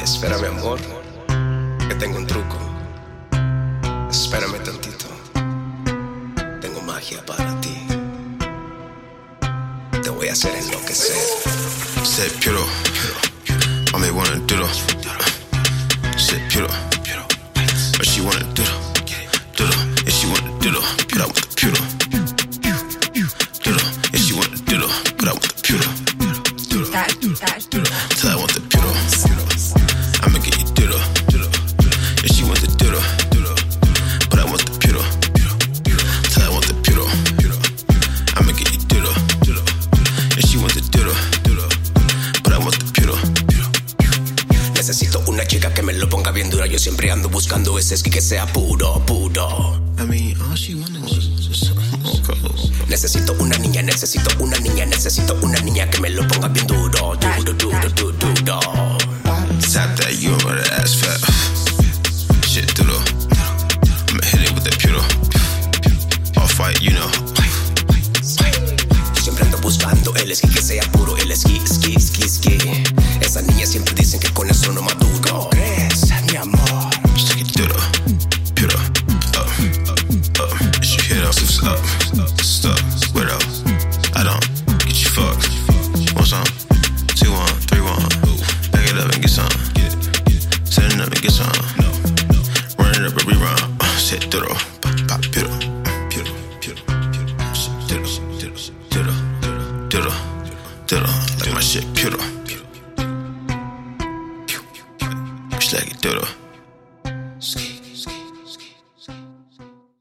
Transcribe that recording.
Espérame, amor, que tengo un truco. Espérame tantito. Tengo magia para ti. Te voy a hacer enloquecer. Say puro, mami wanna duro. Say puro, but she wanna duro, duro. And she wanna duro, but I want the puro, una chica que me lo ponga bien dura. Yo siempre ando buscando ese esqui que sea puro, puro. I mean, all she. Necesito una niña, necesito una niña, necesito una niña que me lo ponga bien duro, duro, duro, duro, duro. Tap that, you over the ass fat. Shit duro. I'ma hit it with that puro. Off white, you know. Siempre ando buscando el esquí que sea puro, el esquí, some. Yeah, yeah. Set it up and get some. No, no. Run it up and rerun. Uh, set through. Pop, pop, piddle. Piddle, piddle, piddle. Diddle, diddle, diddle, diddle, diddle, diddle. Like my shit, piddle. Piddle. Piddle. Piddle. Piddle.